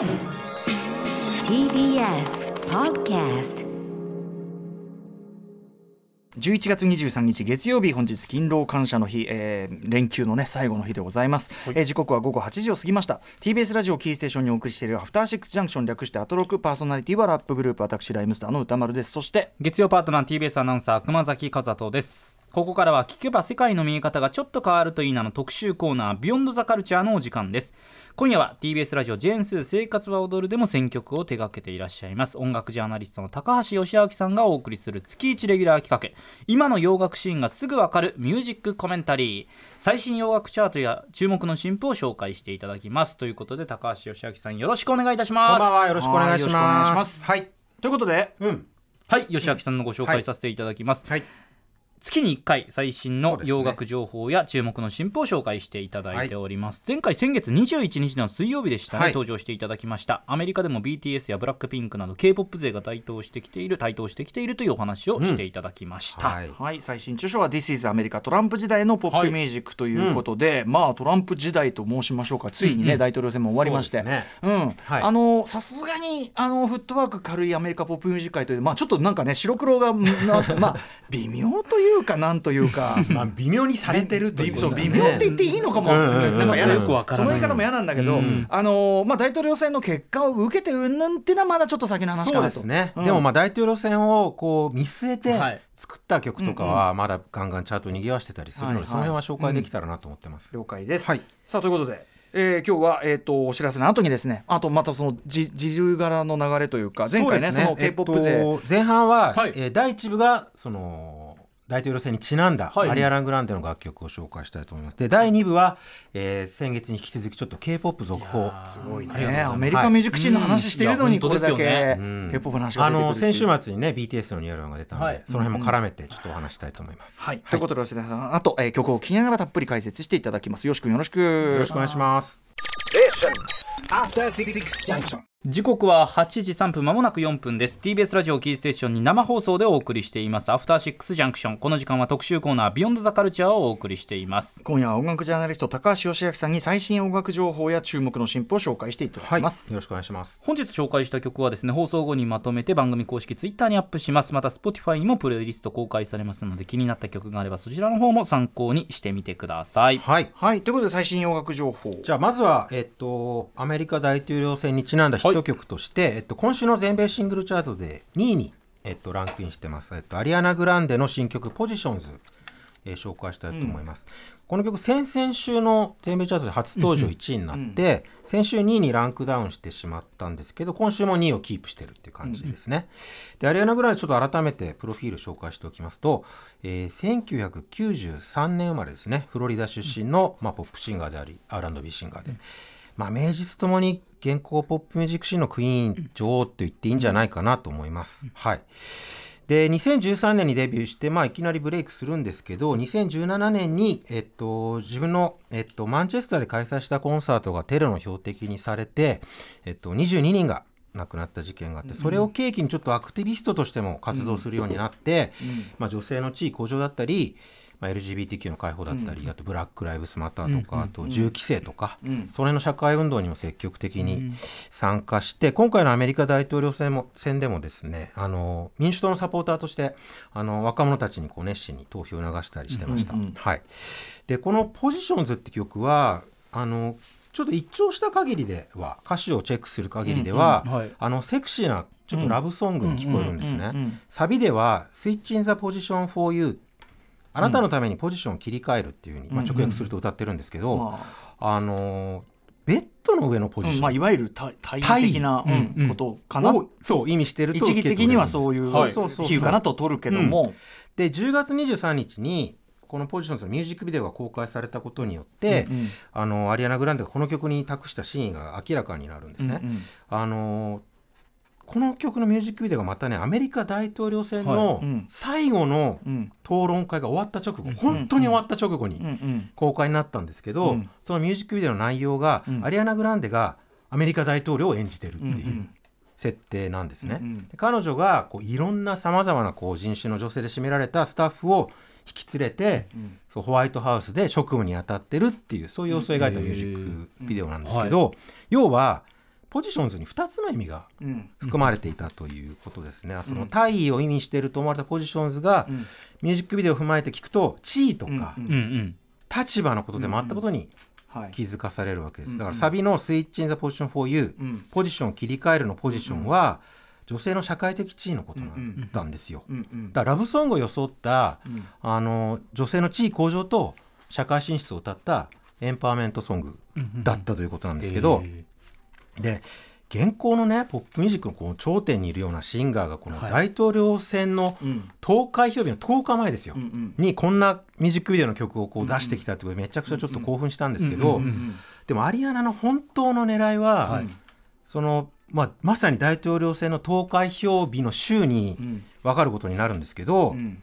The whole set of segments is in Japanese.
TBS Podcast 11月23日月曜日本日勤労感謝の日、えー連休のね最後の日でございます、えー時刻は午後8時を過ぎました。TBS ラジオキーステーションにお送りしているアフターシックスジャンクション略してアトロクパーソナリティはラップグループ私ライムスターの歌丸です。そして月曜パートナー TBS アナウンサー熊崎和人ですここからは聞けば世界の見え方がちょっと変わるといいなの特集コーナービヨンドザカルチャーのお時間です。今夜は TBS ラジオジェーンスー生活は踊るでも選曲を手掛けていらっしゃいます。音楽ジャーナリストの高橋義明さんがお送りする月1レギュラー企画。今の洋楽シーンがすぐわかるミュージックコメンタリー最新洋楽チャートや注目の新譜を紹介していただきます。ということで高橋義明さんよろしくお願いいたします。こんばんは。よろしくお願いしまます。す。はい。ということでうん。はい。義明さんのご紹介させていただきます、はい。月に1回最新の洋楽情報や注目の新譜を紹介していただいております、前回先月21日の水曜日でしたね、はい。登場していただきました。アメリカでも BTS やブラックピンクなど K-POP 勢が台頭してきている台頭してきているというお話をしていただきました、はい。はい、最新著書は「This is America トランプ時代のポップミュージック」ということで、まあトランプ時代と申しましょうか。ついにね、大統領選も終わりまして。さすがにあのフットワーク軽いアメリカポップミュージック界というまあちょっとなんかね白黒がな まあ微妙というかなんというか。まあ微妙にされてるというそう微妙。って言っていいのかも、うんうんうん。なんか嫌だよくわからないその言い方も嫌なんだけど、あのまあ、大統領選の結果を受けてうんぬんっていうのはまだちょっと先の話かそうなとですね。うん。でもまあ大統領選をこう見据えてはい。作った曲とかはまだガンガンチャートにぎわしてたりするのはいで、その辺は紹介できたらなと思ってます。了解です。はい。さあということで。えー今日は、えー、とお知らせの後にですねあとまたそのじ時流柄の流れというか前回ねその k p o p 勢、えっと前半は、はい。えー第一部がその大統領選にちなんだ、はい。アリアラン・グランデの楽曲を紹介したいと思います。で第2部は、えー先月に引き続きちょっと K-POP 続報。すごいね。アメリカミュージックシーンの話しているのにうんこれだけいやうん k p o p の話があ出てくるのっていう。先週末にね BTS のニューアルバムが出たので、はい。その辺も絡めてちょっとお話したいと思います。はい、ということで吉田さんあと、えー曲を聴きながらたっぷり解説していただきます。よしくんよろしくよろしくお願いします。After Six Junction. 時刻は8時3分まもなく4分です。TBS ラジオキーステーションに生放送でお送りしています。アフターシックスジャンクション。この時間は特集コーナービヨンドザカルチャーをお送りしています。今夜は音楽ジャーナリスト高橋義明さんに最新音楽情報や注目の進歩を紹介していただはい、よきます、ろしくお願いします。本日紹介した曲はですね放送後にまとめて番組公式ツイッターにアップします。また Spotify にもプレイリスト公開されますので気になった曲があればそちらの方も参考にしてみてください。はい。はい。ということで最新音楽情報。じゃあまずは、えっと、アメリカ大統領選にちなんだヒット曲として、えっと、今週の全米シングルチャートで2位に、えっと、ランクインしてます、えっと、アリアナ・グランデの新曲「ポジションズ」えー紹介したいと思います、この曲先々週の全米チャートで初登場1位になって、先週2位にランクダウンしてしまったんですけど今週も2位をキープしてるっていう感じですね、でアリアナ・グランデちょっと改めてプロフィール紹介しておきますと、えー1993年生まれですね。フロリダ出身の、まあ、ポップシンガーであり R&B シンガーで、まあ、名実ともに現行ポップミュージックシーンのクイーン女王って言っていいんじゃないかなと思います。はい。で2013年にデビューして、まあ、いきなりブレイクするんですけど2017年に、えっと、自分の、えっと、マンチェスターで開催したコンサートがテロの標的にされて、えっと、22人が亡くなった事件があってそれを契機にちょっとアクティビストとしても活動するようになって、まあ、女性の地位向上だったり、まあ、LGBTQ の解放だったり、あとブラック・ライブスマターとか、あと銃規制とか、その辺の社会運動にも積極的に参加して、今回のアメリカ大統領選も選でもですねあの民主党のサポーターとしてあの若者たちにこう熱心に投票を促したりしてました。はい、でこの「ポジションズ」って曲はあのちょっと一聴した限りでは歌詞をチェックする限りでは、うんうんはい。あのセクシーなちょっとラブソングに聞こえるんですね。サビでは「Switch in the position for you」あなたのためにポジションを切り替えるっていうふうに、まあ、直訳すると歌ってるんですけど、まあ。のーベッドの上のポジション、うん。まあ、いわゆる対対比的な、ことかな、をそう意味してると一義的にはそういう比喩かなと取るけども、で10月23日にこのポジションズのミュージックビデオが公開されたことによって、うんうん。あのアリアナ・グランデがこの曲に託した真意が明らかになるんですね。うんうん。あのこの曲のミュージックビデオがまたねアメリカ大統領選はい。のうん。最後のうん。討論会が終わった直後、本当に終わった直後に公開になったんですけど、うん。そのミュージックビデオの内容が、うん。アリアナ・グランデがアメリカ大統領を演じてるっていうん設定なんですね。彼女がこういろんなさまざまなこう人種の女性で占められたスタッフを引き連れて、ん。そうホワイトハウスで職務に当たってるっていうそういう様子を描いたミュージックビデオなんですけど、要はポジションズに2つの意味がうん。含まれていたということですね、その大位を意味していると思われたポジションズが、ん。ミュージックビデオを踏まえて聞くと地位とか、うんうん。うん立場のことでもあったことにはい。気づかされるわけです、うんだからサビの「スイッチ・イン・ザ・ポジション・フォー・ユー」うん。ポジションを切り替えるのポジションは、女性の社会的地位のことなんだんですよ、うんうん。だからラブソングを装った、ん。あの女性の地位向上と社会進出を歌ったエンパワーメントソングだったということなんですけど、えで現行のねポップミュージックのこの頂点にいるようなシンガーがこのはい。大統領選のうん。投開票日の10日前ですよ、にこんなミュージックビデオの曲をこう出してきたってことでめちゃくちゃちょっと興奮したんですけど、でもアリアナの本当の狙いは、はい。そのまあ、まさに大統領選の投開票日の週にうん。分かることになるんですけど、うん。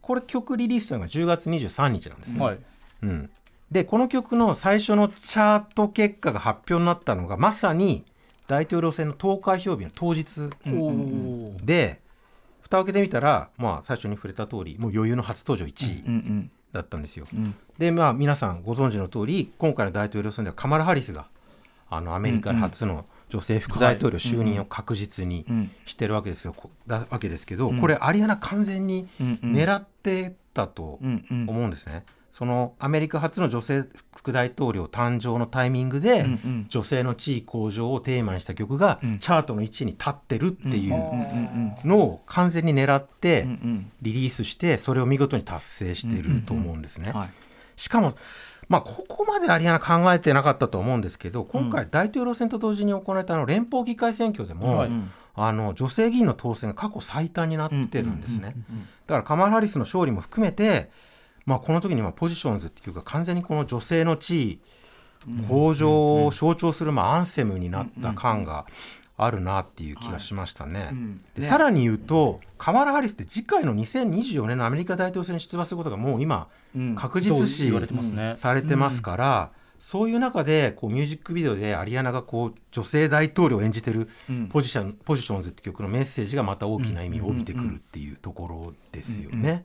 これ曲リリースしたのが10月23日なんですね。はい。うんでこの曲の最初のチャート結果が発表になったのがまさに大統領選の投開票日の当日。で蓋を開けてみたら、まあ、最初に触れた通りもう余裕の初登場1位うんうんだったんですよ。うん。でまあ皆さんご存知の通り今回の大統領選ではカマラ・ハリスがあのアメリカ初の女性副大統領就任を確実にうん。してるわけですよ、こだわけですけど、うん。これアリアナ完全にうんうん。狙ってたとうんうん。思うんですね。そのアメリカ初の女性副大統領誕生のタイミングで、うんうん。女性の地位向上をテーマにした曲が、うん。チャートの1位に立ってるっていうのを完全に狙ってリリースしてそれを見事に達成してると思うんですね。はい。しかも、まあ、ここまでアリアナ考えてなかったと思うんですけど今回大統領選と同時に行われたあの連邦議会選挙でも、はい。うん。あの女性議員の当選が過去最多になってるんですね。うんうんだからカマラ・ハリスの勝利も含めて、まあ、この時にはポジションズっていうか完全にこの女性の地位向上を象徴するまあアンセムになった感があるなっていう気がしましたね。うんでねさらに言うとカマラ・ハリスって次回の2024年のアメリカ大統領選に出馬することがもう今うん。確実視されてますから、そういう中でこうミュージックビデオでアリアナがこう女性大統領を演じてるうん。ポジション、ポジションズって曲のメッセージがまた大きな意味を帯びてくるっていうところですよね。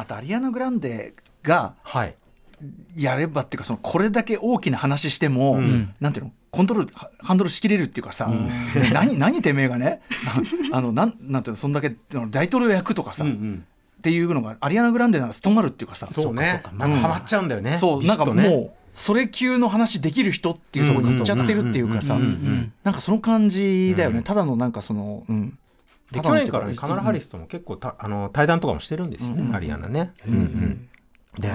またアリアナ・グランデがはい。やればっていうかそのこれだけ大きな話しても、ん。なんていうの？コントロールはハンドルしきれるっていうかさ、ね何 何てめえがねあ あのなんなんていうの？そんだけ大統領役とかさ、っていうのがアリアナ・グランデなら務まるっていうかさ。そうね。かなんかハマっちゃうんだよね、そうなんかもうそれ級の話できる人っていうところに行っちゃってるっていうかさ。うんうんうんうん。なんかその感じだよね、うん。ただのなんかそのうんで去年からねカマラ・ハリスとも結構たあの対談とかもしてるんですよね、アリアナね。うんうん。で、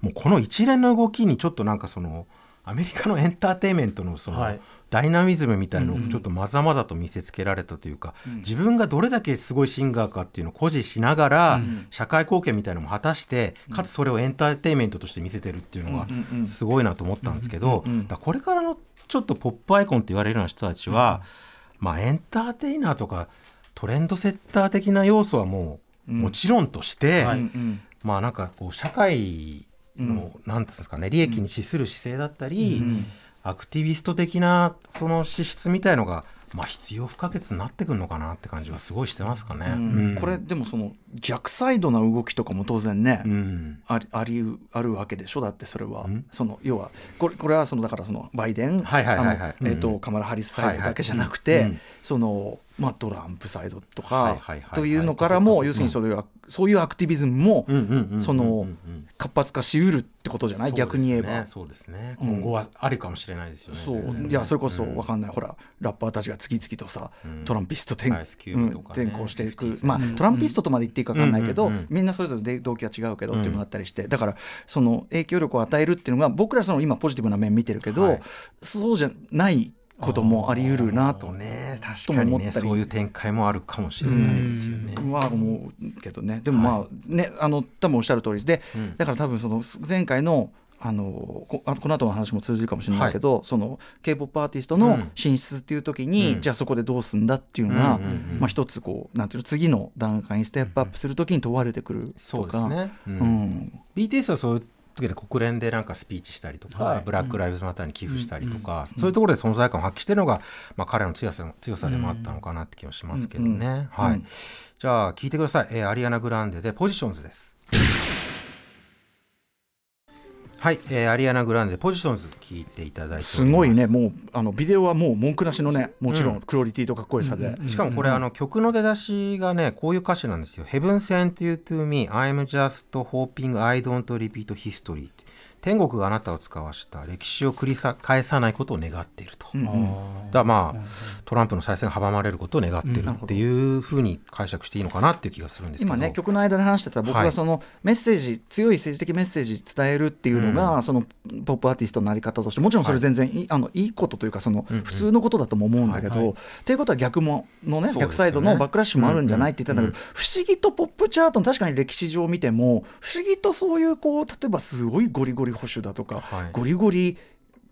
もうこの一連の動きにちょっとなんかそのアメリカのエンターテインメントのその、はい。ダイナミズムみたいのをちょっとまざまざと見せつけられたというか、自分がどれだけすごいシンガーかっていうのを誇示しながら、社会貢献みたいなのも果たしてかつそれをエンターテインメントとして見せてるっていうのがうんうんすごいなと思ったんですけど、これからのちょっとポップアイコンって言われるような人たちは、まあエンターテイナーとかトレンドセッター的な要素はもう、もちろんとして、はい。うんうん。まあなんかこう社会の、なんつうんですかね利益に資する姿勢だったり、アクティビスト的なその資質みたいのが、まあ、必要不可欠になってくるのかなって感じはすごいしてますかね。うん。これでもその逆サイドな動きとかも当然ね、うん。ありありうあるわけでしょ？だってそれは、ん。その要はこれこれはそのだからそのバイデン、カマラ・ハリスサイドだけじゃなくて、はいはいうん。そのまあ、トランプサイドとか、というのからも、要するにそれは、そういうアクティビズムも、その活発化しうるってことじゃない、逆に言えば。そうですね。うん。今後はあるかもしれないですよね。そう。いやそれこそうん。分かんない、ほらラッパーたちが次々とさ、うん。トランピスト転,、転向していく、50まあ、トランピストとまで言っていいか分かんないけど、みんなそれぞれで動機は違うけどっていうのがあったりしてだからその影響力を与えるっていうのが僕らその今ポジティブな面見てるけど、はい。そうじゃないこともあり得るなとね。確とかにねそういう展開もあるかもしれないですよね。は思うけどね。でもまあねあの多分おっしゃる通りで、うん。だから多分その前回のあのこあこの後の話も通じるかもしれないけど、その k p o p アーティストのうん。進出っていう時に、うん。じゃあそこでどうすんだっていうのが、うんうんうんまあ、一つこうなんていうの次の段階にステップアップする時に問われてくるとか。そうですね。ううん。ん BTS はそういう時で国連でなんかスピーチしたりとか、はい。ブラック・ライブズ・マターに寄付したりとか、そういうところで存在感を発揮してるのが、まあ、彼の強さ強さでもあったのかなって気もしますけどね。うんうんはい、うんじゃあ聞いてください、えーアリアナ・グランデで「ポジションズ」です。はい、えーアリアナ・グランデポジションズ聞いていただいておす。ごいね。もうあのビデオはもう文句なしのね。もちろんクオリティとかっこよさで、しかもこれ、あの曲の出だしがねこういう歌詞なんですよ「Heaven sent you to me I'm just hoping I don't repeat history」って天国があなたを使わした歴史を繰りさ返さないことを願っていると、だからまあ、トランプの再選が阻まれることを願っているっていうふうに解釈していいのかなっていう気がするんですけど。今ね曲の間で話してた僕ははい。そのメッセージ、強い政治的メッセージ伝えるっていうのが、そのポップアーティストのなり方としてもちろんそれ全然いい,、あのいいことというかその普通のことだとも思うんだけど、はいはい。っていうことは逆ものねね。逆サイドのバックラッシュもあるんじゃないって言ってたんだけど、不思議とポップチャートの確かに歴史上見ても不思議とそういうこう例えばすごいゴリゴリ保守だとか、はい。ゴリゴリ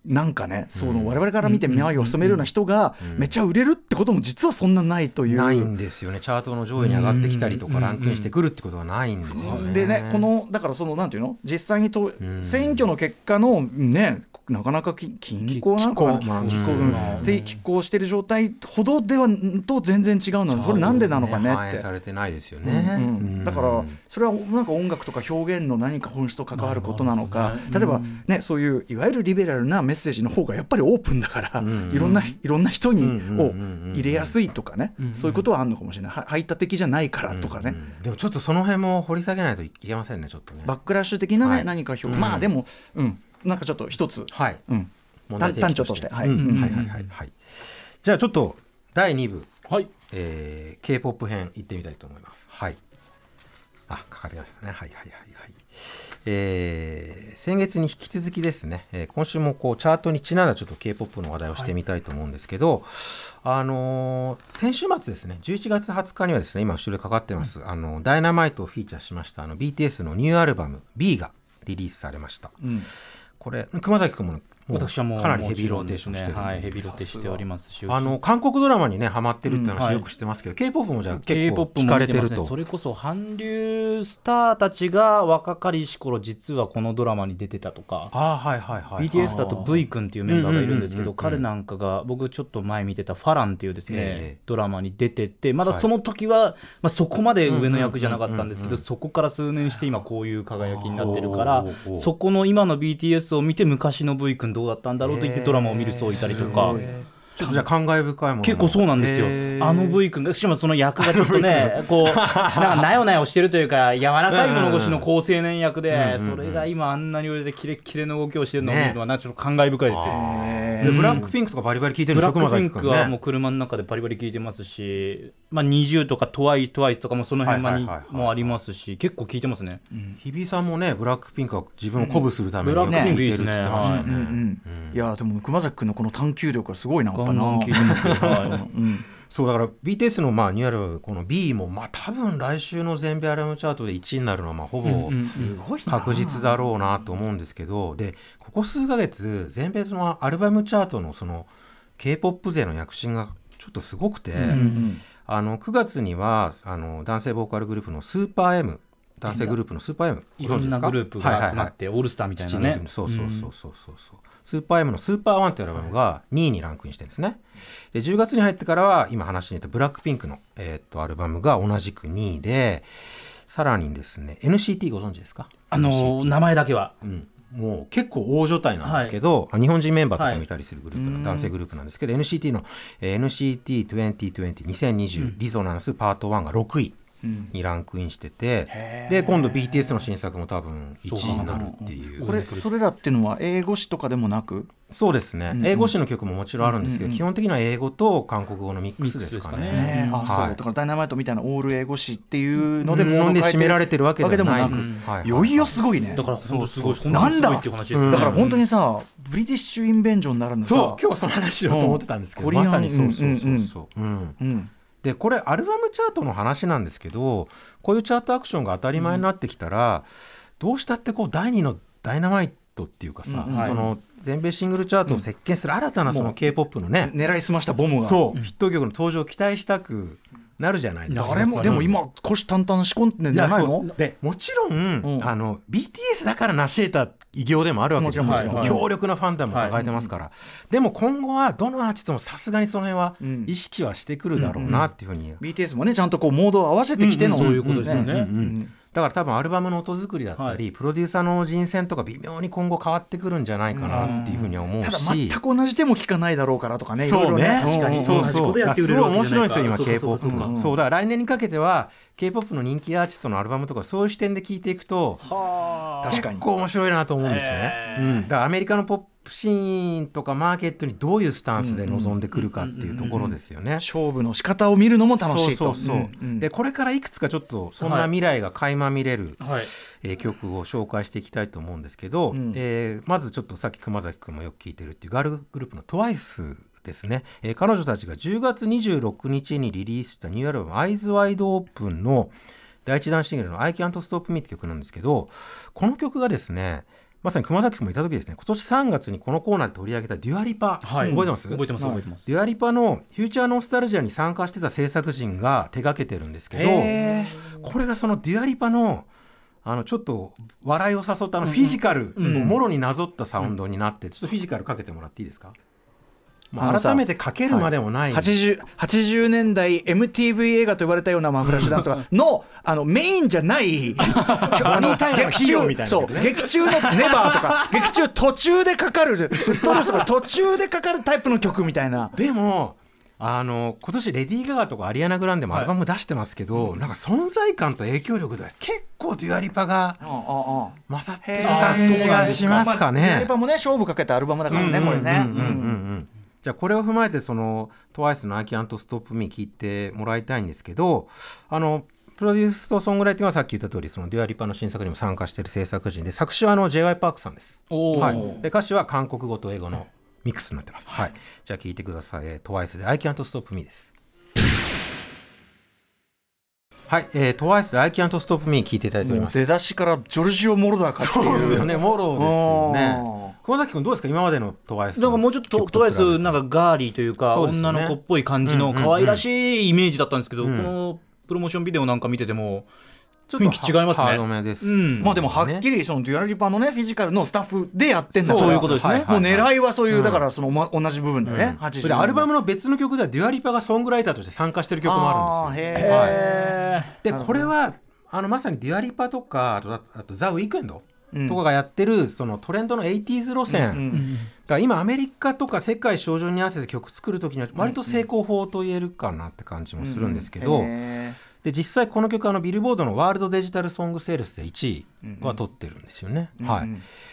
なんかね、その我々から見て目を染めるような人がめっちゃ売れるってことも実はそんなないという。ないんですよね。チャートの上位に上がってきたりとかランクインしてくるってことがないんですよね。でね、このだからそのなんていうの？実際にと、選挙の結果のねなかなかき均衡なんかな？き拮抗まあうん。うん。で拮抗してる状態ほどではと全然違うの？それなんでなのかね？って。反映さ。れてないですよね。うんうん。だからそれはなんか音楽とか表現の何か本質と関わることなのか、例えばねそういういわゆるリベラルなメッセージの方がやっぱりオープンだから、ん。いろんないろんな人にを入れやすいとかね、そういうことはあるのかもしれない。は排他的じゃないからとかね、うん。でもちょっとその辺も掘り下げないといけませんねちょっとね。バックラッシュ的なね、はい。何か表、うん。まあでも、うん、なんかちょっと一つ、はい。うん、問題単調として、はい、うんうんはいはいはいはい。じゃあちょっと第2部、はいえー、K-POP 編行ってみたいと思います。はい。あ、かかってましたね。はいはいはいはい。えー先月に引き続きですね、えー今週もこうチャートにちなんだちょっと K-POP の話題をしてみたいと思うんですけど、あのー先週末ですね、11月20日にはですね、今後ろでかかってます、あのダイナマイトをフィーチャーしましたあの BTS のニューアルバム B がリリースされました。うんこれ熊崎君もも私はもうかなりヘビーローテーションしてるんで。はい、ヘビーローテしておりますしあの韓国ドラマにねハマってるってうんはい。話よく知ってますけど、K-POP もじゃあ結構聞かれ見てると。それこそ韓流スターたちが若かりし頃実はこのドラマに出てたとか。ああはいはいはい。BTS だと V 君っていうメンバーがいるんですけうんうんうんうんど彼なんかが僕ちょっと前見てた「ファラン」っていうですね、ええドラマに出ててまだその時は、まあ、そこまで上の役じゃなかったんですけどそこから数年して今こういう輝きになってるからそこの今の BTS を見て昔の V 君どうだったんだろうと言ってドラマを見る人いたりとか。ちょっとじゃあ感慨深いもの結構そうなんですよ。あの V 君がしかもその役がちょっとねこうなんかなよなよしてるというか柔らかい物腰の好青年役でそれが今あんなに売れてキレッキレの動きをしてるのを見るのはなんかちょっと感慨深いですよ。でブラックピンクとかバリバリ聞いてるブラックピンクはもう車の中でバリバリ聴いてますし、まあ、20とかトワイストワイスとかもその辺はいはいはいはい。もありますし結構聴いてますね。日比さんもねブラックピンクは自分を鼓舞するために聞いてるって言ってましたね。ね。うんうんいやでも熊崎君のこの探求力がすごいな。やっぱなガンガン聴いてますよ。はいうん そうだから BTS のまあニューアルバムこの B もまあ多分来週の全米アルバムチャートで1位になるのはまあほぼすごいな。確実だろうなと思うんですけどでここ数ヶ月全米のアルバムチャートのその K-POP 勢の躍進がちょっとすごくて、あの9月にはあの男性ボーカルグループのスーパー M 男性グループのスーパー M いろんなグループが集まってオールスターみたいな7人ね組。そうそうそうそうそうそう、スーパー M のスーパーワンというアルバムが2位にランクインしてるんですね。で10月に入ってからは今話に出たブラックピンクの、えーっとアルバムが同じく2位でさらにですね NCT ご存知ですか？あの名前だけは。うん、もう結構大所帯なんですけど、日本人メンバーとかもいたりするグループの、はい男性グループなんですけど NCT の、えー NCT20202020、リゾナンスパート1が6位にランクインしてて、で今度 BTS の新作も多分1位になるっていう。これそれらっていうのは英語詞とかでもなく？そうですね、英語詞の曲ももちろんあるんですけど、基本的には英語と韓国語のミックスですかね。かね。ねあそう。はい。だからダイナマイトみたいなオール英語詞っていうのでうん。モード変えてで締められてるわけではないわけですはいはいい。よいよすごいね。だから本当すごいそうすごいなんだっていう話ですね。だから本当にさブリティッシュインベンジョンならぬさ。そう今日その話しようと思ってたんですけど、まさにそうそうそうそう。うん。うんでこれアルバムチャートの話なんですけどこういうチャートアクションが当たり前になってきたら、どうしたってこう第二のダイナマイトっていうかさ、うんはい。その全米シングルチャートを席巻する新たなその k p o p のね、狙いすましたボムが。そうヒット曲の登場を期待したくなるじゃないですか。誰もでも今虎視眈々仕込んでんじゃないの？でもちろん、うん。あの BTS だから成し得た偉業でもあるわけです。よ、もちろんもちろん。強力なファンダムを抱えてますから、でも今後はどのアーティストもさすがにその辺はうん。意識はしてくるだろうなっていうふうに、BTS もねちゃんとこうモードを合わせてきてのうんうんそういうことですよね。うんだから多分アルバムの音作りだったり、プロデューサーの人選とか微妙に今後変わってくるんじゃないかなっていうふうには思うただし、全く同じ手も聞かないだろうからとかねいろいろそうね。ね確かに。うんそう。そう同じすごい面白いんですよ今そうか K-POP そうそう。だから来年にかけては K-POP の人気アーティストのアルバムとかそういう視点で聞いていくと確かに結構面白いなと思うんですね、うん、だからアメリカのポップシーンとかマーケットにどういうスタンスで臨んでくるかっていうところですよね。勝負の仕方を見るのも楽しいと。そうそうそう、んん。でこれからいくつかちょっとそんな未来が垣間見れる、はい。えー曲を紹介していきたいと思うんですけど、うん。えーまずちょっとさっき熊崎君もよく聞いてるっていうガールグループの TWICE ですね、えー彼女たちが10月26日にリリースしたニューアルバム「Eyes Wide Open」の第一弾シングルの「I Can't Stop Me」って曲なんですけどこの曲がですねまさに熊崎君もいた時ですね。今年3月にこのコーナーで取り上げたデュア・リパ、はい。覚えてます？覚えてます覚えてます。デュア・リパの「Future Nostalgia」に参加してた制作陣が手掛けてるんですけどへこれがそのデュア・リパのあのちょっと笑いを誘ったあのフィジカルをもろになぞったサウンドになってちょっとフィジカルかけてもらっていいですか、まあ、あのさ改めてかけるまでもない、80, 80年代 MTV 映画と言われたようなまあフラッシュダンスとか のあのメインじゃない あのタイラのヒーローみたいなね劇中のネバーとか劇中途中でかかる途中でかかるタイプの曲みたいなでもあの今年レディー・ガガとかアリアナ・グランデもアルバム出してますけど、なんか存在感と影響力で結構デュアリパが勝ってる感じがしますかまあデュアリね。パもね勝負かけたアルバムだからねこれねうんうんうんうんじゃあこれを踏まえてその TWICE の「I Can't Stop Me」聞いてもらいたいんですけどあのプロデュースとソングライティングはさっき言った通りそのデュアリパの新作にも参加している制作陣で作詞はあの j y パークさんです。はい、で歌詞は韓国語と英語のミックスになってます。はい、じゃあ聞いてください。えー TWICE で「I Can't Stop Me」です。はい、えー、TWICE で「I Can't Stop Me」聞いていただいております。出だしからジョルジオ・モロダーかっていうそうですよね、モロですよあね。熊崎君どうですか今までの TWICE なんかもうちょっとトワイスなんかガーリーというかね。女の子っぽい感じの可愛らしいイメージだったんですけど、うん。このプロモーションビデオなんか見ててもちょっと雰囲気違いますね。ハードめです、うん。まあでもはっきりそのデュア・リパのねフィジカルのスタッフでやってんだからそういうことですね。もう狙いはそういう、うんだからその、ま、同じ部分だよね、80それでアルバムの別の曲ではデュアリパがソングライターとして参加してる曲もあるんですよ。はい、えでこれはあのまさにデュア・リパとかあとあとザ・ウィークエンドうんとかがやってるそのトレンドの 80s 路線、うんーだ今アメリカとか世界照準に合わせて曲作る時には割と正攻法と言えるかなって感じもするんですけど、へで実際この曲あのビルボードのワールドデジタルソングセールスで1位は取ってるんですよね。ーはい、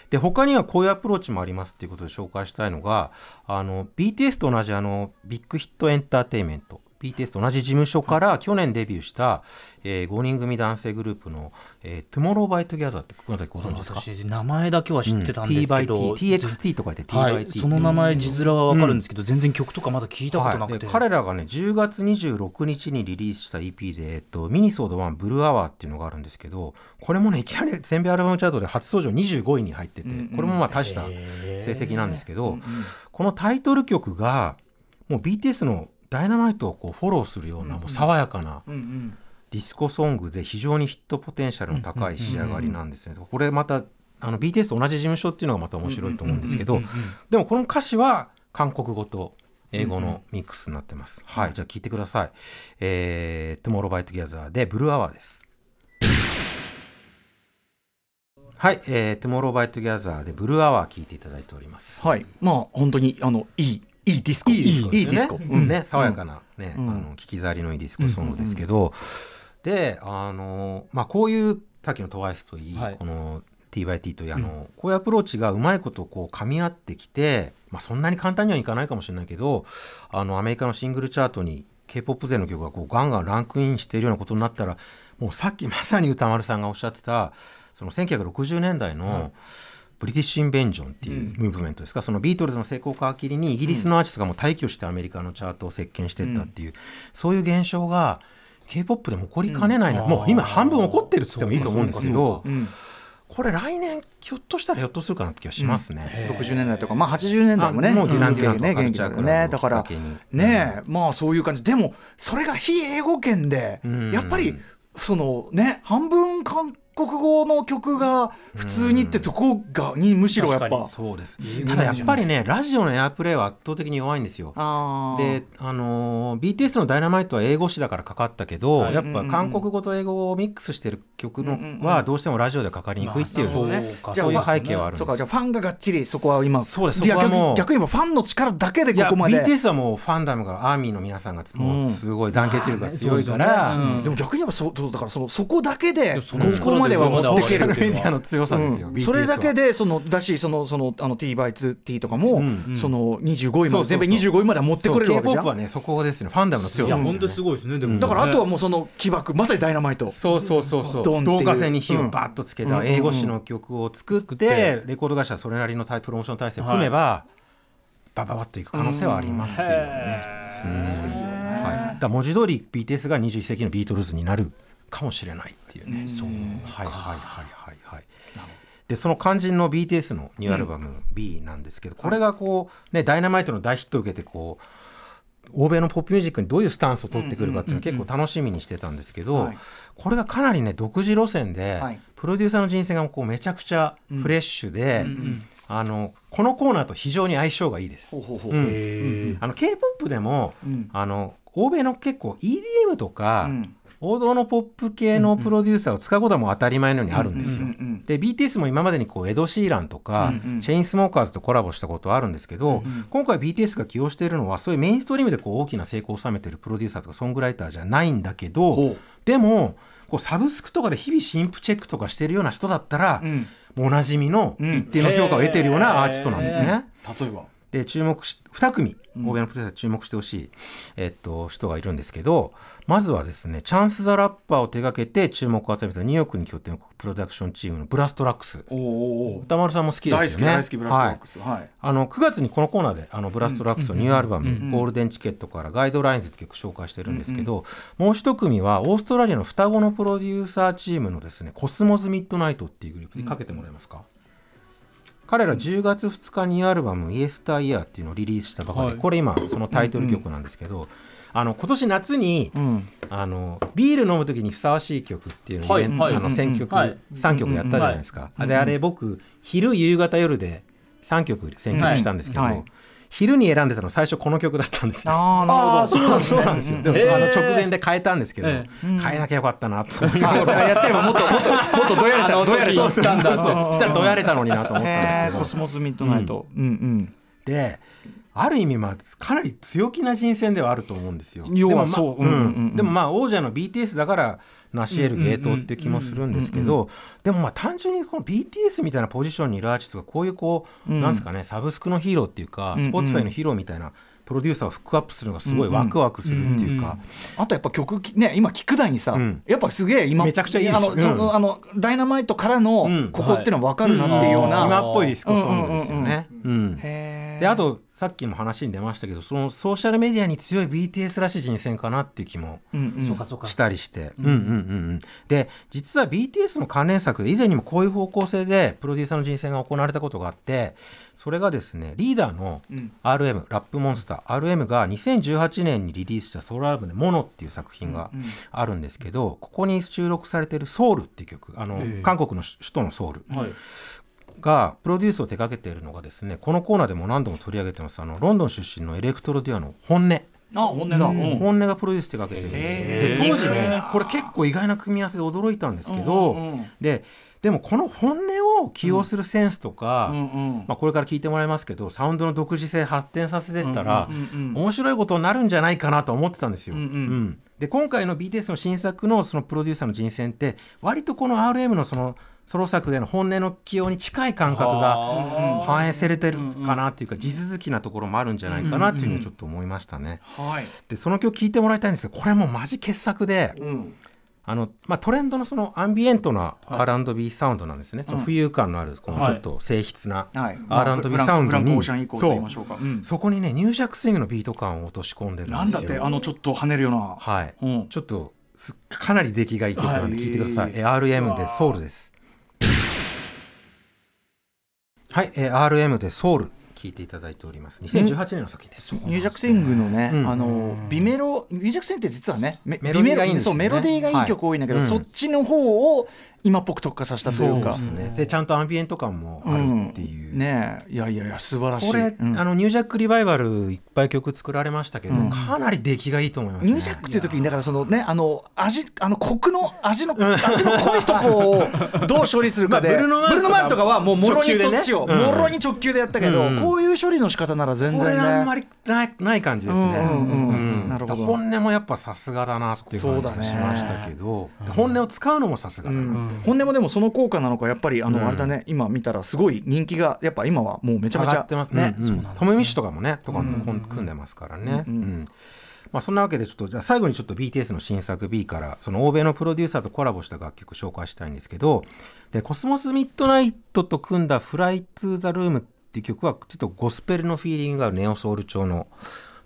で他にはこういうアプローチもありますっていうことで紹介したいのがあの BTS と同じあのビッグヒットエンターテインメント BTS と同じ事務所から去年デビューした、えー5人組男性グループの「えー、Tomorrow by Together」って熊崎ご存知ですか？私名前だけは知ってたんですけど、うん T by T TXT と書いて T は by い、T その名前字面はわかるんですけど、全然曲とかまだ聞いたことなくて、はい、で彼らがね10月26日にリリースした EP で、えっと、ミニソード1ブルーアワーっていうのがあるんですけどこれもねいきなり全米アルバムチャートで初登場25位に入ってて、これもまあ大した成績なんですけど、このタイトル曲がもう BTS の「ダイナマイトをこうフォローするようなもう爽やかなディスコソングで非常にヒットポテンシャルの高い仕上がりなんですね。これまたあの BTS と同じ事務所っていうのがまた面白いと思うんですけどでもこの歌詞は韓国語と英語のミックスになってます。はい、じゃあ聞いてください。えー、Tomorrow by Together でブルーアワーです。はい、えー、Tomorrow by Together でブルーアワー聞いていただいております。はいまあ本当にあのいいいいディスコ。いいディスコ。ね,、爽やかな、ねうん。あの聞き触りのいいディスコソングですけど、であの、まあ、こういうさっきの TWICE といい、はい。この TXT というあの、こういうアプローチがうまいことこう噛み合ってきて、まあ、そんなに簡単にはいかないかもしれないけどあのアメリカのシングルチャートに k p o p 勢の曲がこうガンガンランクインしているようなことになったらもうさっきまさに宇多丸さんがおっしゃってたその1960年代の、ブリティッシュ・インベイジョンっていうムーブメントですか、そのビートルズの成功を皮切りにイギリスのアーティストがもう大挙してアメリカのチャートを席巻していったっていう、そういう現象が k p o p でも起こりかねないな、もう今半分起こってるっつってもいいと思うんですけど、うん。これ来年ひょっとしたらひょっとするかなって気がしますね。60年代とかまあ80年代もね。あもうデュラン・デュランとねかカルチャークラブをだからねえまあそういう感じ。でもそれが非英語圏でん。やっぱりそのね半分韓国語の曲が普通にってとこがにむしろやっぱ。そうです。ただやっぱりねラジオのエアプレイは圧倒的に弱いんですよ。あー。で、あのー BTS の「ダイナマイトは英語詞だからかかったけど、はい。やっぱ韓国語と英語をミックスしてる曲のはどうしてもラジオでかかりにくいっていう,、まあそうね。そういう背景はあるんですそうか。じゃあファンががっちりそこは今そうです。じゃあそこはもう逆逆に言えばファンの力だけでここまで。BTS はもうファンダムがアーミーの皆さんがもうすごい団結力が強いかまら、うですよね。うん。でも逆に言えばそうそうだからそのそこだけでここまではメディアの強さですよ、うん。それだけでそのだしそのそのあの T バイツ T とかも、うん。その25位まそうそうそう。で全部25位までは持ってくれるわけじゃ K-POP はんねそこですね。ファンダムの強さですよね。本当すごいですね。でも。ねだからあとはもうその起爆まさにダイナマイト。そうそうそうそう。ドンっていう。導火線に火をバッとつけうんた英語詞の曲を作って、レコード会社はそれなりのタイプロモーション体制を組めば、バババッといく可能性はありますよね。うん。はい、だから文字通り BTS が21世紀のビートルズになるかもしれないっていうね。そう。はいはいはいはいはい。でその肝心の BTS のニューアルバム「B」なんですけど、これがこうねダイナマイトの大ヒットを受けてこう欧米のポップミュージックにどういうスタンスを取ってくるかっていうのを結構楽しみにしてたんですけど、はい。これがかなりね独自路線で、はい。プロデューサーの人生がこうめちゃくちゃフレッシュで、あのこのコーナーと非常に相性がいいです。あの K-POP でも、うん。あの欧米の結構 EDM とか、うん王道のポップ系のプロデューサーを使うことはもう当たり前のようにあるんですよ。うんうんうんで BTS も今までにこうエド・シーランとか、うんうん。チェインスモーカーズとコラボしたことはあるんですけど、今回 BTS が起用しているのはそういうメインストリームでこう大きな成功を収めているプロデューサーとかソングライターじゃないんだけどでもこうサブスクとかで日々新譜チェックとかしてるような人だったら、うん。もうおなじみのうん一定の評価を得ているようなアーティストなんですね。例えば？で注目し2組欧米のプロデューサー注目してほしい、えっと、人がいるんですけどまずはですねチャンス・ザ・ラッパーを手掛けて注目を集めたニューヨークに拠点を置くプロダクションチームのブラストラックス。おおお宇多丸さんも好きですよね。大好き大好きブラストラックス。はい。あの9月にこのコーナーであのブラストラックスのニューアルバム「 Golden Ticket」から「ガイドラインズ」って曲紹介してるんですけど、もう一組はオーストラリアの双子のプロデューサーチームのですねコスモズ・ミッドナイトっていうグループにかけてもらえますか、彼ら10月2日にアルバム「イエスターイヤー」っていうのをリリースしたばかりで、はい。これ今そのタイトル曲なんですけど、あの今年夏に、ん。あのビール飲む時にふさわしい曲っていうのを、はい。はい。あの選曲、はい。3曲やったじゃないですか、あであれ僕昼夕方夜で3曲選曲したんですけど、はいはい昼に選んでたの最初この曲だったんですよ。ああなるほど。そうなんですね。そうなんですよ。でも、あの直前で変えたんですけど、え変えなきゃよかったなと思いながあそれら。やってればもっともっともっとどやれたどやれた時したんだそう。したらどやれたのになと思ったんですけど。コ。スモスミッドナイト。うんうん。である意味まあかなり強気な人選ではあると思うんですよ。要はでもまあそうでもまあ王者の BTS だから成し得る芸当って気もするんですけどでもまあ単純にこの BTS みたいなポジションにいるアーティストがこういうこう、なんですかねサブスクのヒーローっていうか、うんうん。Spotify のヒーローみたいなプロデューサーをフックアップするのがすごいワクワクするっていうか。あとやっぱ曲きね今聞く台にさ、うん。やっぱすげえ今めちゃくちゃいいあのそのうん。あのダイナマイトからのうん。ここっていうのは分かるなっていうような、うん今っぽいディスコソングですよね。であとさっきも話に出ましたけどそのソーシャルメディアに強い BTS らしい人選かなっていう気もしたりして、うんうんうんうん、で実は BTS の関連作で以前にもこういう方向性でプロデューサーの人選が行われたことがあってそれがですねリーダーの RM、ラップモンスター RM が2018年にリリースしたソロアルバムで「モノ」っていう作品があるんですけど、ここに収録されてる「ソウル」っていう曲あの、韓国の首都のソウル、はい。がプロデュースを手掛けているのがですねこのコーナーでも何度も取り上げてます。あのロンドン出身のエレクトロデュオの HONNE、あ HONNE だ、うん。 HONNE がプロデュース手掛けてるんです。よ、で当時ねこれ結構意外な組み合わせで驚いたんですけど、うんうんうん。ででもこの HONNE を起用するセンスとか、うんうん。まあ、これから聞いてもらいますけどサウンドの独自性発展させてったら、うんうんうん。面白いことになるんじゃないかなと思ってたんですよ。うんうん。うん。で今回の BTS の新作のそのプロデューサーの人選って割とこの RM のそのソロ作での本音の起用に近い感覚が反映されてるかなっていうか地続きなところもあるんじゃないかなっていうのをちょっと思いましたね。はい、でその曲聴いてもらいたいんですけどこれもマジ傑作で。うんあのまあ、トレンドのそのアンビエントな R&B サウンドなんですね、その浮遊感のあるこのちょっと静筆なはい。R&B サウンドに、フランクオーシャン以降と言いましょうか。うん。そこにね入尺スイングのビート感を落とし込んでるんですよ。なんだってあのちょっと跳ねるような、はい、うん。ちょっとすかなり出来がいい曲なんで聞いてください、え RM でソウルです。はい、え RM でソウル聞いていただいております。2018年の作品です。ニュージャックスイングのね、うん。あのビメロニュージャックスイングって実はねメメロディーがいいんですよね。そうメロディーがいい曲多いんだけど、はい。そっちの方を今っぽく特化させたというか。そうですね。でちゃんとアンビエント感もあるっていう、ん。ねえ。いやいやいや素晴らしい。これ、うん。あのニュージャックリバイバルいっぱい曲作られましたけど、うん。かなり出来がいいと思いますね。ニュージャックっていう時にだからそのねあの味あのコクの味の味の濃いとこをどう処理するかで、まあブルーノマーズとかはもうもろにそっちを、直球でね。うんもろに直球でやったけど、うん。こういう処理の仕方なら全こ然ね。れあんまりないない感じですね。うんうんうん。うん。なるほど。本音もやっぱさすがだなっていう感じがしましたけど、本音を使うのもさすがだな。本音もでもその効果なのかやっぱりあの、うん。あれだね今見たらすごい人気がやっぱ今はもうめちゃめちゃ上がってますね、トム・ミッシュとかもねとかもこん組んでますからね。うんまあ、そんなわけでちょっとじゃあ最後にちょっと BTS の新作 B からその欧米のプロデューサーとコラボした楽曲紹介したいんですけどでコスモズ・ミッドナイトと組んだ「フライ・トゥ・ザ・ルーム」っていう曲はちょっとゴスペルのフィーリングがあるネオソウル調の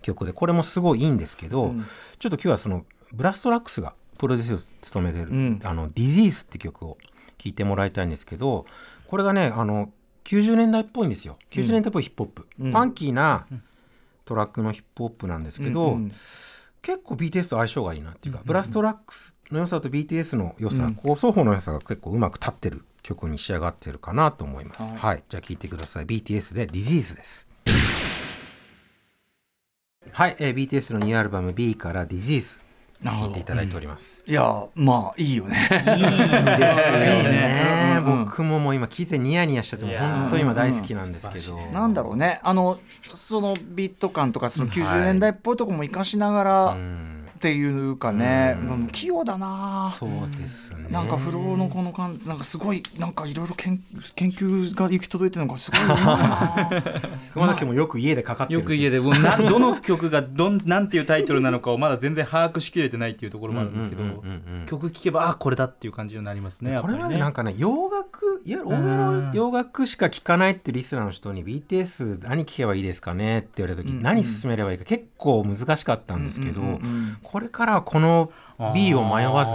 曲でこれもすごいいいんですけど、ちょっと今日はそのブラストラックスがプロデュースを務めてる「ん。あのディジース」って曲を聴いてもらいたいんですけどこれがねあの90年代っぽいんですよ。90年代っぽいヒップホップ、ファンキーなトラックのヒップホップなんですけど、うんうん。結構 BTS と相性がいいなっていうか、ブラストラックスの良さと BTS の良さ、こう双方の良さが結構うまく立ってる曲に仕上がってるかなと思います。はい、じゃあ聴いてください。BTS で Disease です。はい、えー BTS のニューアルバム B から Disease 聴いていただいております。いやまあいいよね。いいですよね。うん。うん。僕ももう今聞いてニヤニヤしちゃってもう本当に今大好きなんですけど。なんだろうね。あのそのビート感とかその90年代っぽいとこも生かしながらうんっていうかね、うん。器用だな。そうですね。なんかフローのこの感なんかすごいなんかいろいろ研研究が行き届いてるのがすごいな。熊崎もよく家でかかってるよく家でもうなどの曲がどんなんていうタイトルなのかをまだ全然把握しきれてないっていうところもあるんですけどうんうんうんうんうん。曲聴けばあこれだっていう感じになりますねやっこれまでなんかね洋楽いわゆる欧米の洋楽しか聴かないってリスナーの人に BTS 何聴けばいいですかねって言われた時、何進めればいいか結構難しかったんですけど、これからはこの B を迷わず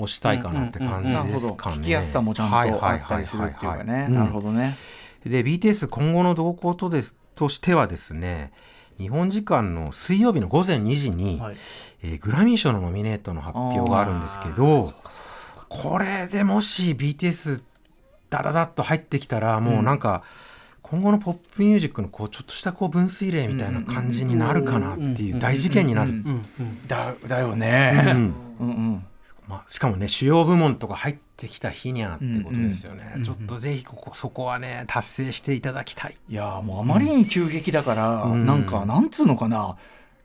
押したいかなって感じなるほど。ですかね。聞きやすさもちゃんとあったりするっていうかね。なるほどね。で BTS 今後の動向とですとしてはですね日本時間の水曜日の午前2時に、はい。えーグラミー賞のノミネートの発表があるんですけどこれでもし BTS ダダダッと入ってきたらもうなんか、今後のポップミュージックのこうちょっとしたこう分水嶺みたいな感じになるかなっていう大事件になる、だだよねうんうんうんまあ、しかもね主要部門とか入ってきた日にゃってことですよね、ちょっとぜひここそこはね達成していただきたい。いやーもうあまりに急激だから、ん。なんかなんつうのかな。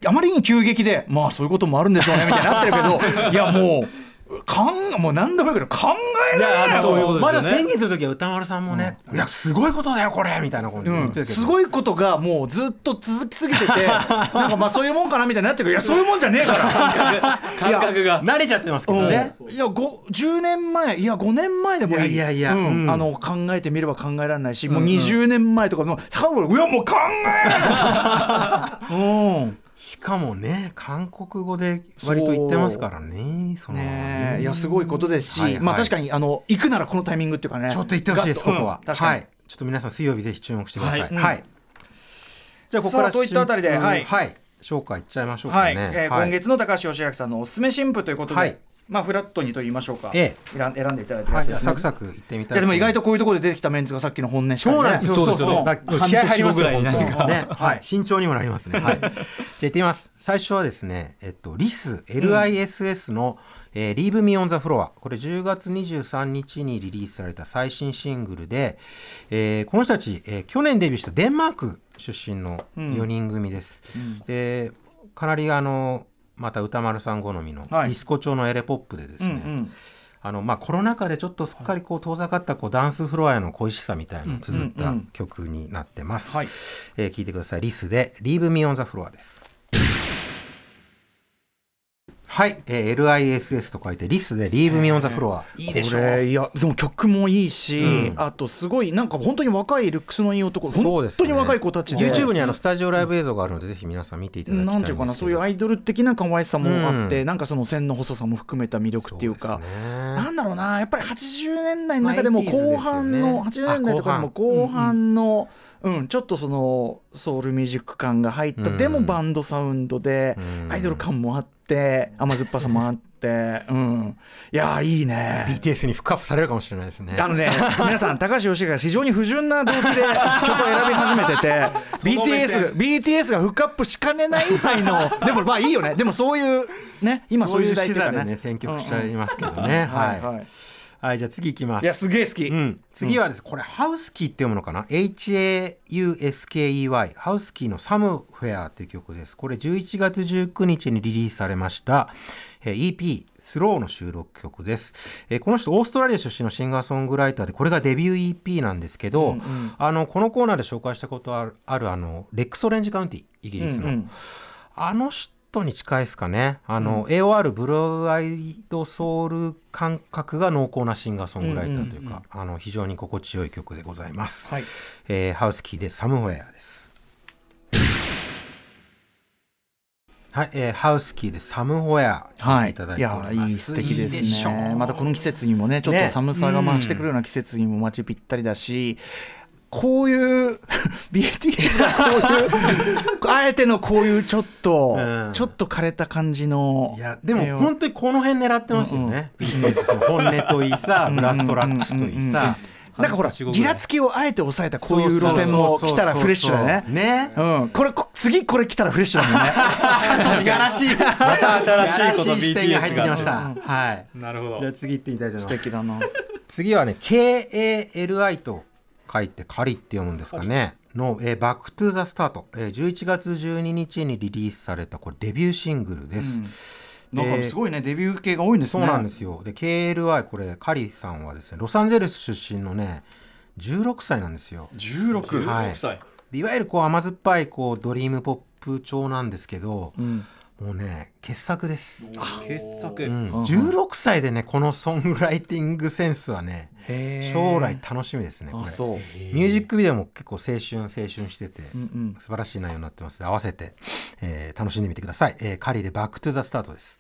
あまりに急激でまあそういうこともあるんでしょうねみたいになってるけど いやもうかんもう何度も言うけど考えられないそういうね。まだ先月の時は歌丸さんもね、いやすごいことだよこれみたいなこと言ってけど、すごいことがもうずっと続きすぎてて なんかまあそういうもんかなみたいになってる。けどいやそういうもんじゃねえから。感覚が。慣れちゃってますけどね、うん。いやご10年前いや5年前でもいい。いやいやいやうん。うん。あの考えてみれば考えられないし、もう20年前とかの遡るいやもう考えられない、うんしかもね韓国語で割と言ってますからねそのね。え。いやすごいことですし、はいはい。まあ確かにあの行くならこのタイミングっていうかね。ちょっと言ってほしいですここは、うんはい。ちょっと皆さん水曜日ぜひ注目してください。はい。はい、じゃあここからといったあたりではい。はい。紹介いっちゃいましょうかはい、ね、えー今月の高橋義明さんのおすすめ新婦ということで、はいまあフラットにと言いましょうか、え選ん選んでいただいたはい、やつですね、サクサクいってみたいでも意外ととこういうところで出てきたメンツがさっきの本音しかりねそうなんですよ。そうですよねだから気合入りますぐらいに何かね。はい。慎重にもなりますね。はい。じゃあ行ってみます。最初はですね、えっとリス LISS の、えー Leave Me on the Floor これ10月23日にリリースされた最新シングルで、えーこの人たち、えー去年デビューしたデンマーク出身の4人組です。で、かなりあのまた歌丸さん好みのデはいィスコ調のエレポップでですね。うんうんあのまあ、コロナ禍でちょっとすっかりこう遠ざかったこうダンスフロアへの恋しさみたいなのを綴った曲になってます。はいえー聞いてください。リスで Leave Me on the Floor です。はい、えー LISS と書いてリスで Leave Me on the Floor、いいでしょ。これいやでも曲もいいし、うん。あとすごいなんか本当に若いルックスのいい男、本そうですね。当に若い子たちで。YouTube にあのスタジオライブ映像があるのでぜひ皆さん見ていただきたいんなんていうかなそういうアイドル的な可愛さもあって、うん。なんかその線の細さも含めた魅力っていうか。ね。なんだろうなやっぱり80年代の中でもまあ80後半の、ね80年代とかでも後半のうん、ちょっとそのソウルミュージック感が入った、うん。でもバンドサウンドで、うん。アイドル感もあって甘酸っぱさもあって、うん、いやーいいね。BTS にフックアップされるかもしれないですね。あのね、皆さん、高橋義明が非常に不純な動機で曲を選び始めてて、BTS, BTS がフックアップしかねない才能、でもまあいいよね、でもそういう、ね、今そういう時代っていうかそういう視座でね選曲しちゃいますけどね、はい。はいはいはい、じゃあ次いきます。いや、すげえ好き。うん、次はです、これハウスキーって読むのかな？HAUSKEY ハウスキーのサムフェアっていう曲です。これ11月19日にリリースされましたえー EP スローの収録曲です、えーこの人オーストラリア出身のシンガーソングライターでこれがデビュー EP なんですけど、あのこのコーナーで紹介したことあるあるあのレックスオレンジカウンティイギリスの、うんうん。あの人に近いですかね。あの、AOR ブルーアイドソウル感覚が濃厚なシンガーソングライターというか、あの非常に心地よい曲でございます。はい。えーハウスキーでサムウェアです。はい、えーハウスキーでサムウェアはい、いただいいいい素敵ですね。またこの季節にもねちょっと寒さが増してくるような季節にも待ちぴったりだし、こういう BTS がこういう あえてのこういうちょっと、うんちょっと枯れた感じのいやでもえー本当にこの辺狙ってますよね。ビジネスその本音といいさ、ブラストラックスといいさ。なんかほらギラつきをあえて抑えたこういう路線も来たらフレッシュだね。ね。うん、これこ次これ来たらフレッシュだもんね。ちょっとやらしい。また新しい視点が入ってきました。はい。なるほどじゃあ次行ってみたいと思います。素敵だな。次はね KALI と書いてカリって読むんですかね。の、えー、 Back to the Start、えー、11月12日にリリースされたこれデビューシングルです、なんかすごいねデビュー系が多いんですね。そうなんですよ。で KALI これカリさんはですねロサンゼルス出身のね16歳なんですよ。16。はい。歳。いわゆるこう甘酸っぱいこうドリームポップ調なんですけど、んもうね傑作です、傑作、うん、16歳でねこのソングライティングセンスはね将来楽しみですねこれ。あそう。ミュージックビデオも結構青春青春してて、ん素晴らしい内容になってます。合わせて、えー楽しんでみてください、えーカリで Back to the Start です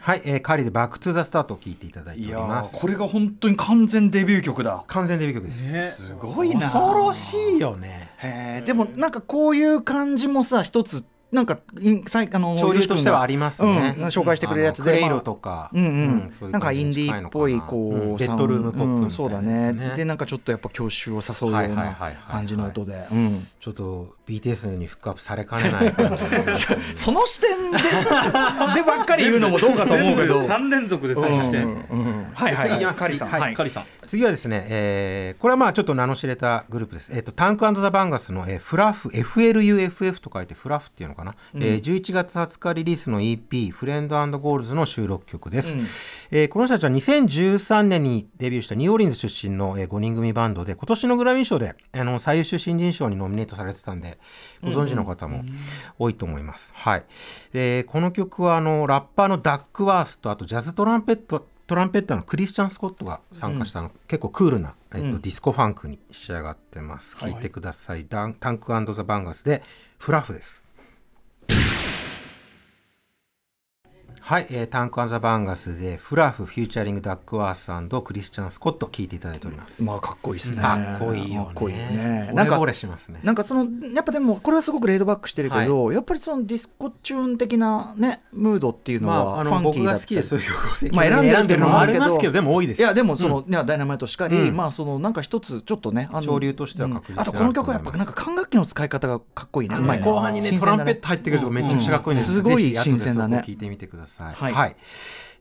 はい、えーカリで Back to the Start を聞いていただいておりますーこれが本当に完全デビュー曲だ。完全デビュー曲です、すごいな。恐ろしいよねでもなんかこういう感じもさ一つなんかあの潮流としてはありますね、うん紹介してくれるやつでクレイロとか、うんうん。そういうな。んかインディーっぽいこう、うんベッドルームポップみたいなやつ、うんそうだね。でなんかちょっとやっぱ郷愁を誘うようなはい感じの音で。うん。ちょっと BTS にフックアップされかねない その視点で でばっかり言うのもどうかと思うけど。3連続でそれにして、うん。うん。はいはい。次いきます。カリさん。はい。はい。カリさん。次はですね、えーこれはまあちょっと名の知れたグループです。えっ、と、タンクザ・バンガスの、えーフラフ、FLUFF と書いてフラフっていうのかな。えー11月20日リリースの EP、フレンドゴールズの収録曲です。えーこの人たちは2013年にデビューしたニューオーリンズ出身の、え5人組バンドで、今年のグラミー賞で、あの、最優秀新人賞にノミネートされてたんで、ご存知の方も多いと思います。はい。えーこの曲は、あの、ラッパーのダックワースと、あとジャズトランペット、トランペッターのクリスチャン・スコットが参加したの、結構クールな、えっとディスコファンクに仕上がってます。聴、いてください。タンク・アンド・ザ・バンガスで Fluff です。はい、えータンク・アンド・ザ・バンガスで Fluff featuring ダックワースクリスチャン・スコット聴いていただいております。まあかっこいいですね。かっこいいよね。かっこいいね。なんかしますね。なんかそのやっぱでもこれはすごくレイドバックしてるけど、やっぱりそのディスコチューン的なねムードっていうのまあ、はあファンキーだったり。の僕が好きでそういう曲をまあ選んでるのもありますけどでも多いです。いやでもその、いやダイナマイトしかり、うん。まあそのなんか一つちょっとねあの潮流としては確実あとこの曲はやっぱなんか管楽器の使い方がかっこいいね。ね後半にねトランペット入ってくるとこめちゃくちゃかっこいいんです、うん。すごい新鮮だね。聞いてみてくださいはい。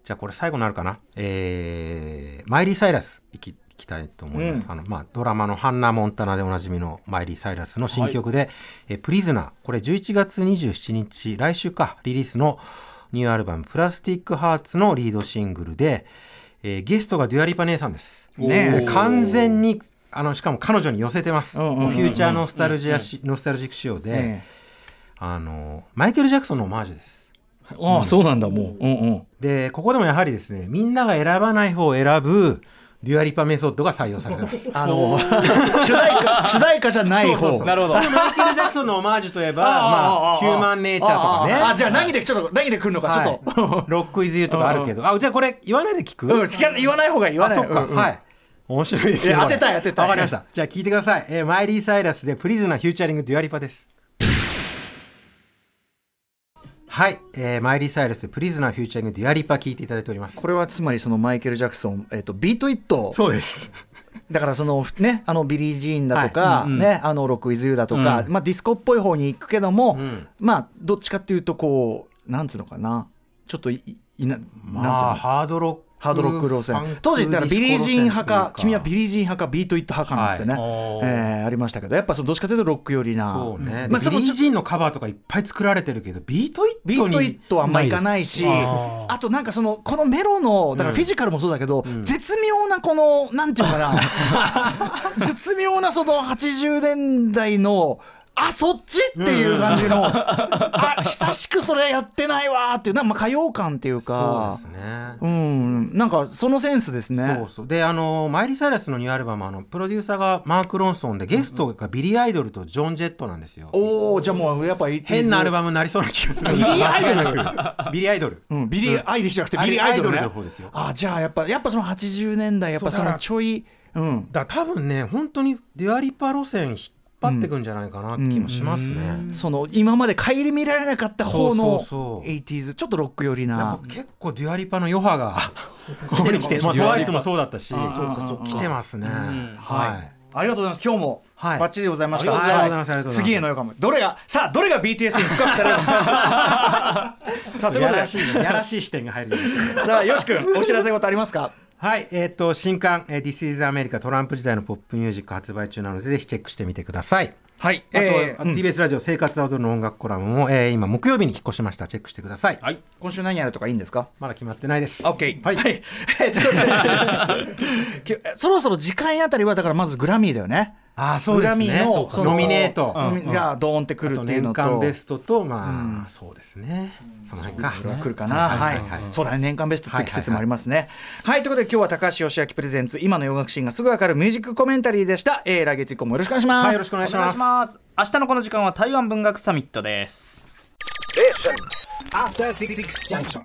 じゃあこれ最後になるかな。えーマイリー・サイラス。いきいきたいと思います、あのまあ、ドラマの「ハンナ・モンタナ」でおなじみのマイリー・サイラスの新曲で「え Prisoner」これ11月27日来週かリリースのニューアルバム「Plastic Hearts」のリードシングルで、えーゲストがデュアリパ姉さんです。ねえ。完全にあのしかも彼女に寄せてます、 Future Nostalgia し、ノスタルジック仕様で、えあのマイケル・ジャクソンのオマージュです。えああそうなんだもう、うん。うん、でここでもやはりですねみんなが選ばない方を選ぶデュアリパメソッドが採用されてます。あの 主題歌主題歌じゃない方。そうそうそう。なるほど。マイケル・ジャクソンのオマージュといえばまあ Human Nature とかね。ああじゃあ何でちょっと何で来るのかちょっと、はい。 Rock with You とかあるけど。あじゃあこれ言わないで聞く？うん。言わない方がいい言わない。あそっか、うんうん。はい。面白いですよ。え当てたい当てたい。わかりました。じゃあ聞いてください、えーマイリー・サイラスで Prisoner featuring デュアリパですはい、えーマイリー・サイラスで Prisoner featuring デュアリパ聞いていただいております。これはつまりそのマイケル・ジャクソン、えっと Beat It。そうです。だからそのねあのビリー・ジーンだとか、ねあの Rock with You だとか、まあ、ディスコっぽい方に行くけども、ん。まあどっちかっていうとこうなんつうのかな。ちょっといいななんていうまのあハードロックハードロック路線。当時だからビリー・ジーン派か君はビリー・ジーン派か Beat It 派かなんつってね、はいえーありましたけどやっぱそのどっちかというとロック寄りな。そうね、まあ、ビリー・ジーンのカバーとかいっぱい作られてるけどビート・イットに。ビート・イットはあんまいかないしああとなんかそのこのメロのだから Physical もそうだけど、絶妙なこのなんていうのかな。絶妙なその80年代のあそっちっていう感じの、あ久しくそれやってないわーっていうなんかまあ歌謡感っていうそうかですね。うん。なんかそのセンスですね。そうそう。であのマイリー・サイラスのニューアルバムあのプロデューサーがマーク・ロンソンでゲストがビリー・アイドルとジョーン・ジェットなんですよ。おおじゃあもうやっぱ変なアルババムになりそうな気がする。ビリーアイドル。ビリー・アイドル。うん、ビリー・アイリッシュじゃなくてビリー・アイドル,、の方ですよ。あじゃあやっぱやっぱその80年代やっぱそのちょいうん。だ多分ね本当にデュアリパ路線引っ張ってくんじゃないかなって気もしますね、その今まで顧みられなかった方のそうそうそう。80s ちょっとロック寄りな。ぱ結構デュアリパの余波がここに来て、まあ、トワイスもそうだったし来てますね、はい。ありがとうございます。今日もはい。バッチリでございました、ありがとうござい次への予感も。どれがさあどれが BTS に深くされるのか。さあということで。やらしいね。やらしい視点が入るさあよし君お知らせ事ありますか？はい、えっ、と、新刊、えー This is America トランプ時代のポップミュージック発売中なので、ぜひチェックしてみてください。はいあと、えーうん TBS ラジオ生活アドアの音楽コラムも、えー今木曜日に引っ越しました。チェックしてください。はい今週何やるとかいいんですか？まだ決まってないです。OK はい。はい、そろそろ次回あたりはだからまずグラミーだよねあーそうですね。グラミーのノミネート。がドーンってくるっていうのと。年間ベストと、まあ、そうですね。その辺か。これは来るかな、はいそうだね、年間ベストって季節もありますね。はい、ということで、今日は高橋義明プレゼンツ、今の洋楽シーンがすぐわかるミュージックコメンタリーでした。えー、来月以降もよろしくお願いします。はいよろしくお願いします。お願いします。明日のこの時間は台湾文学サミットです。After Six Junction.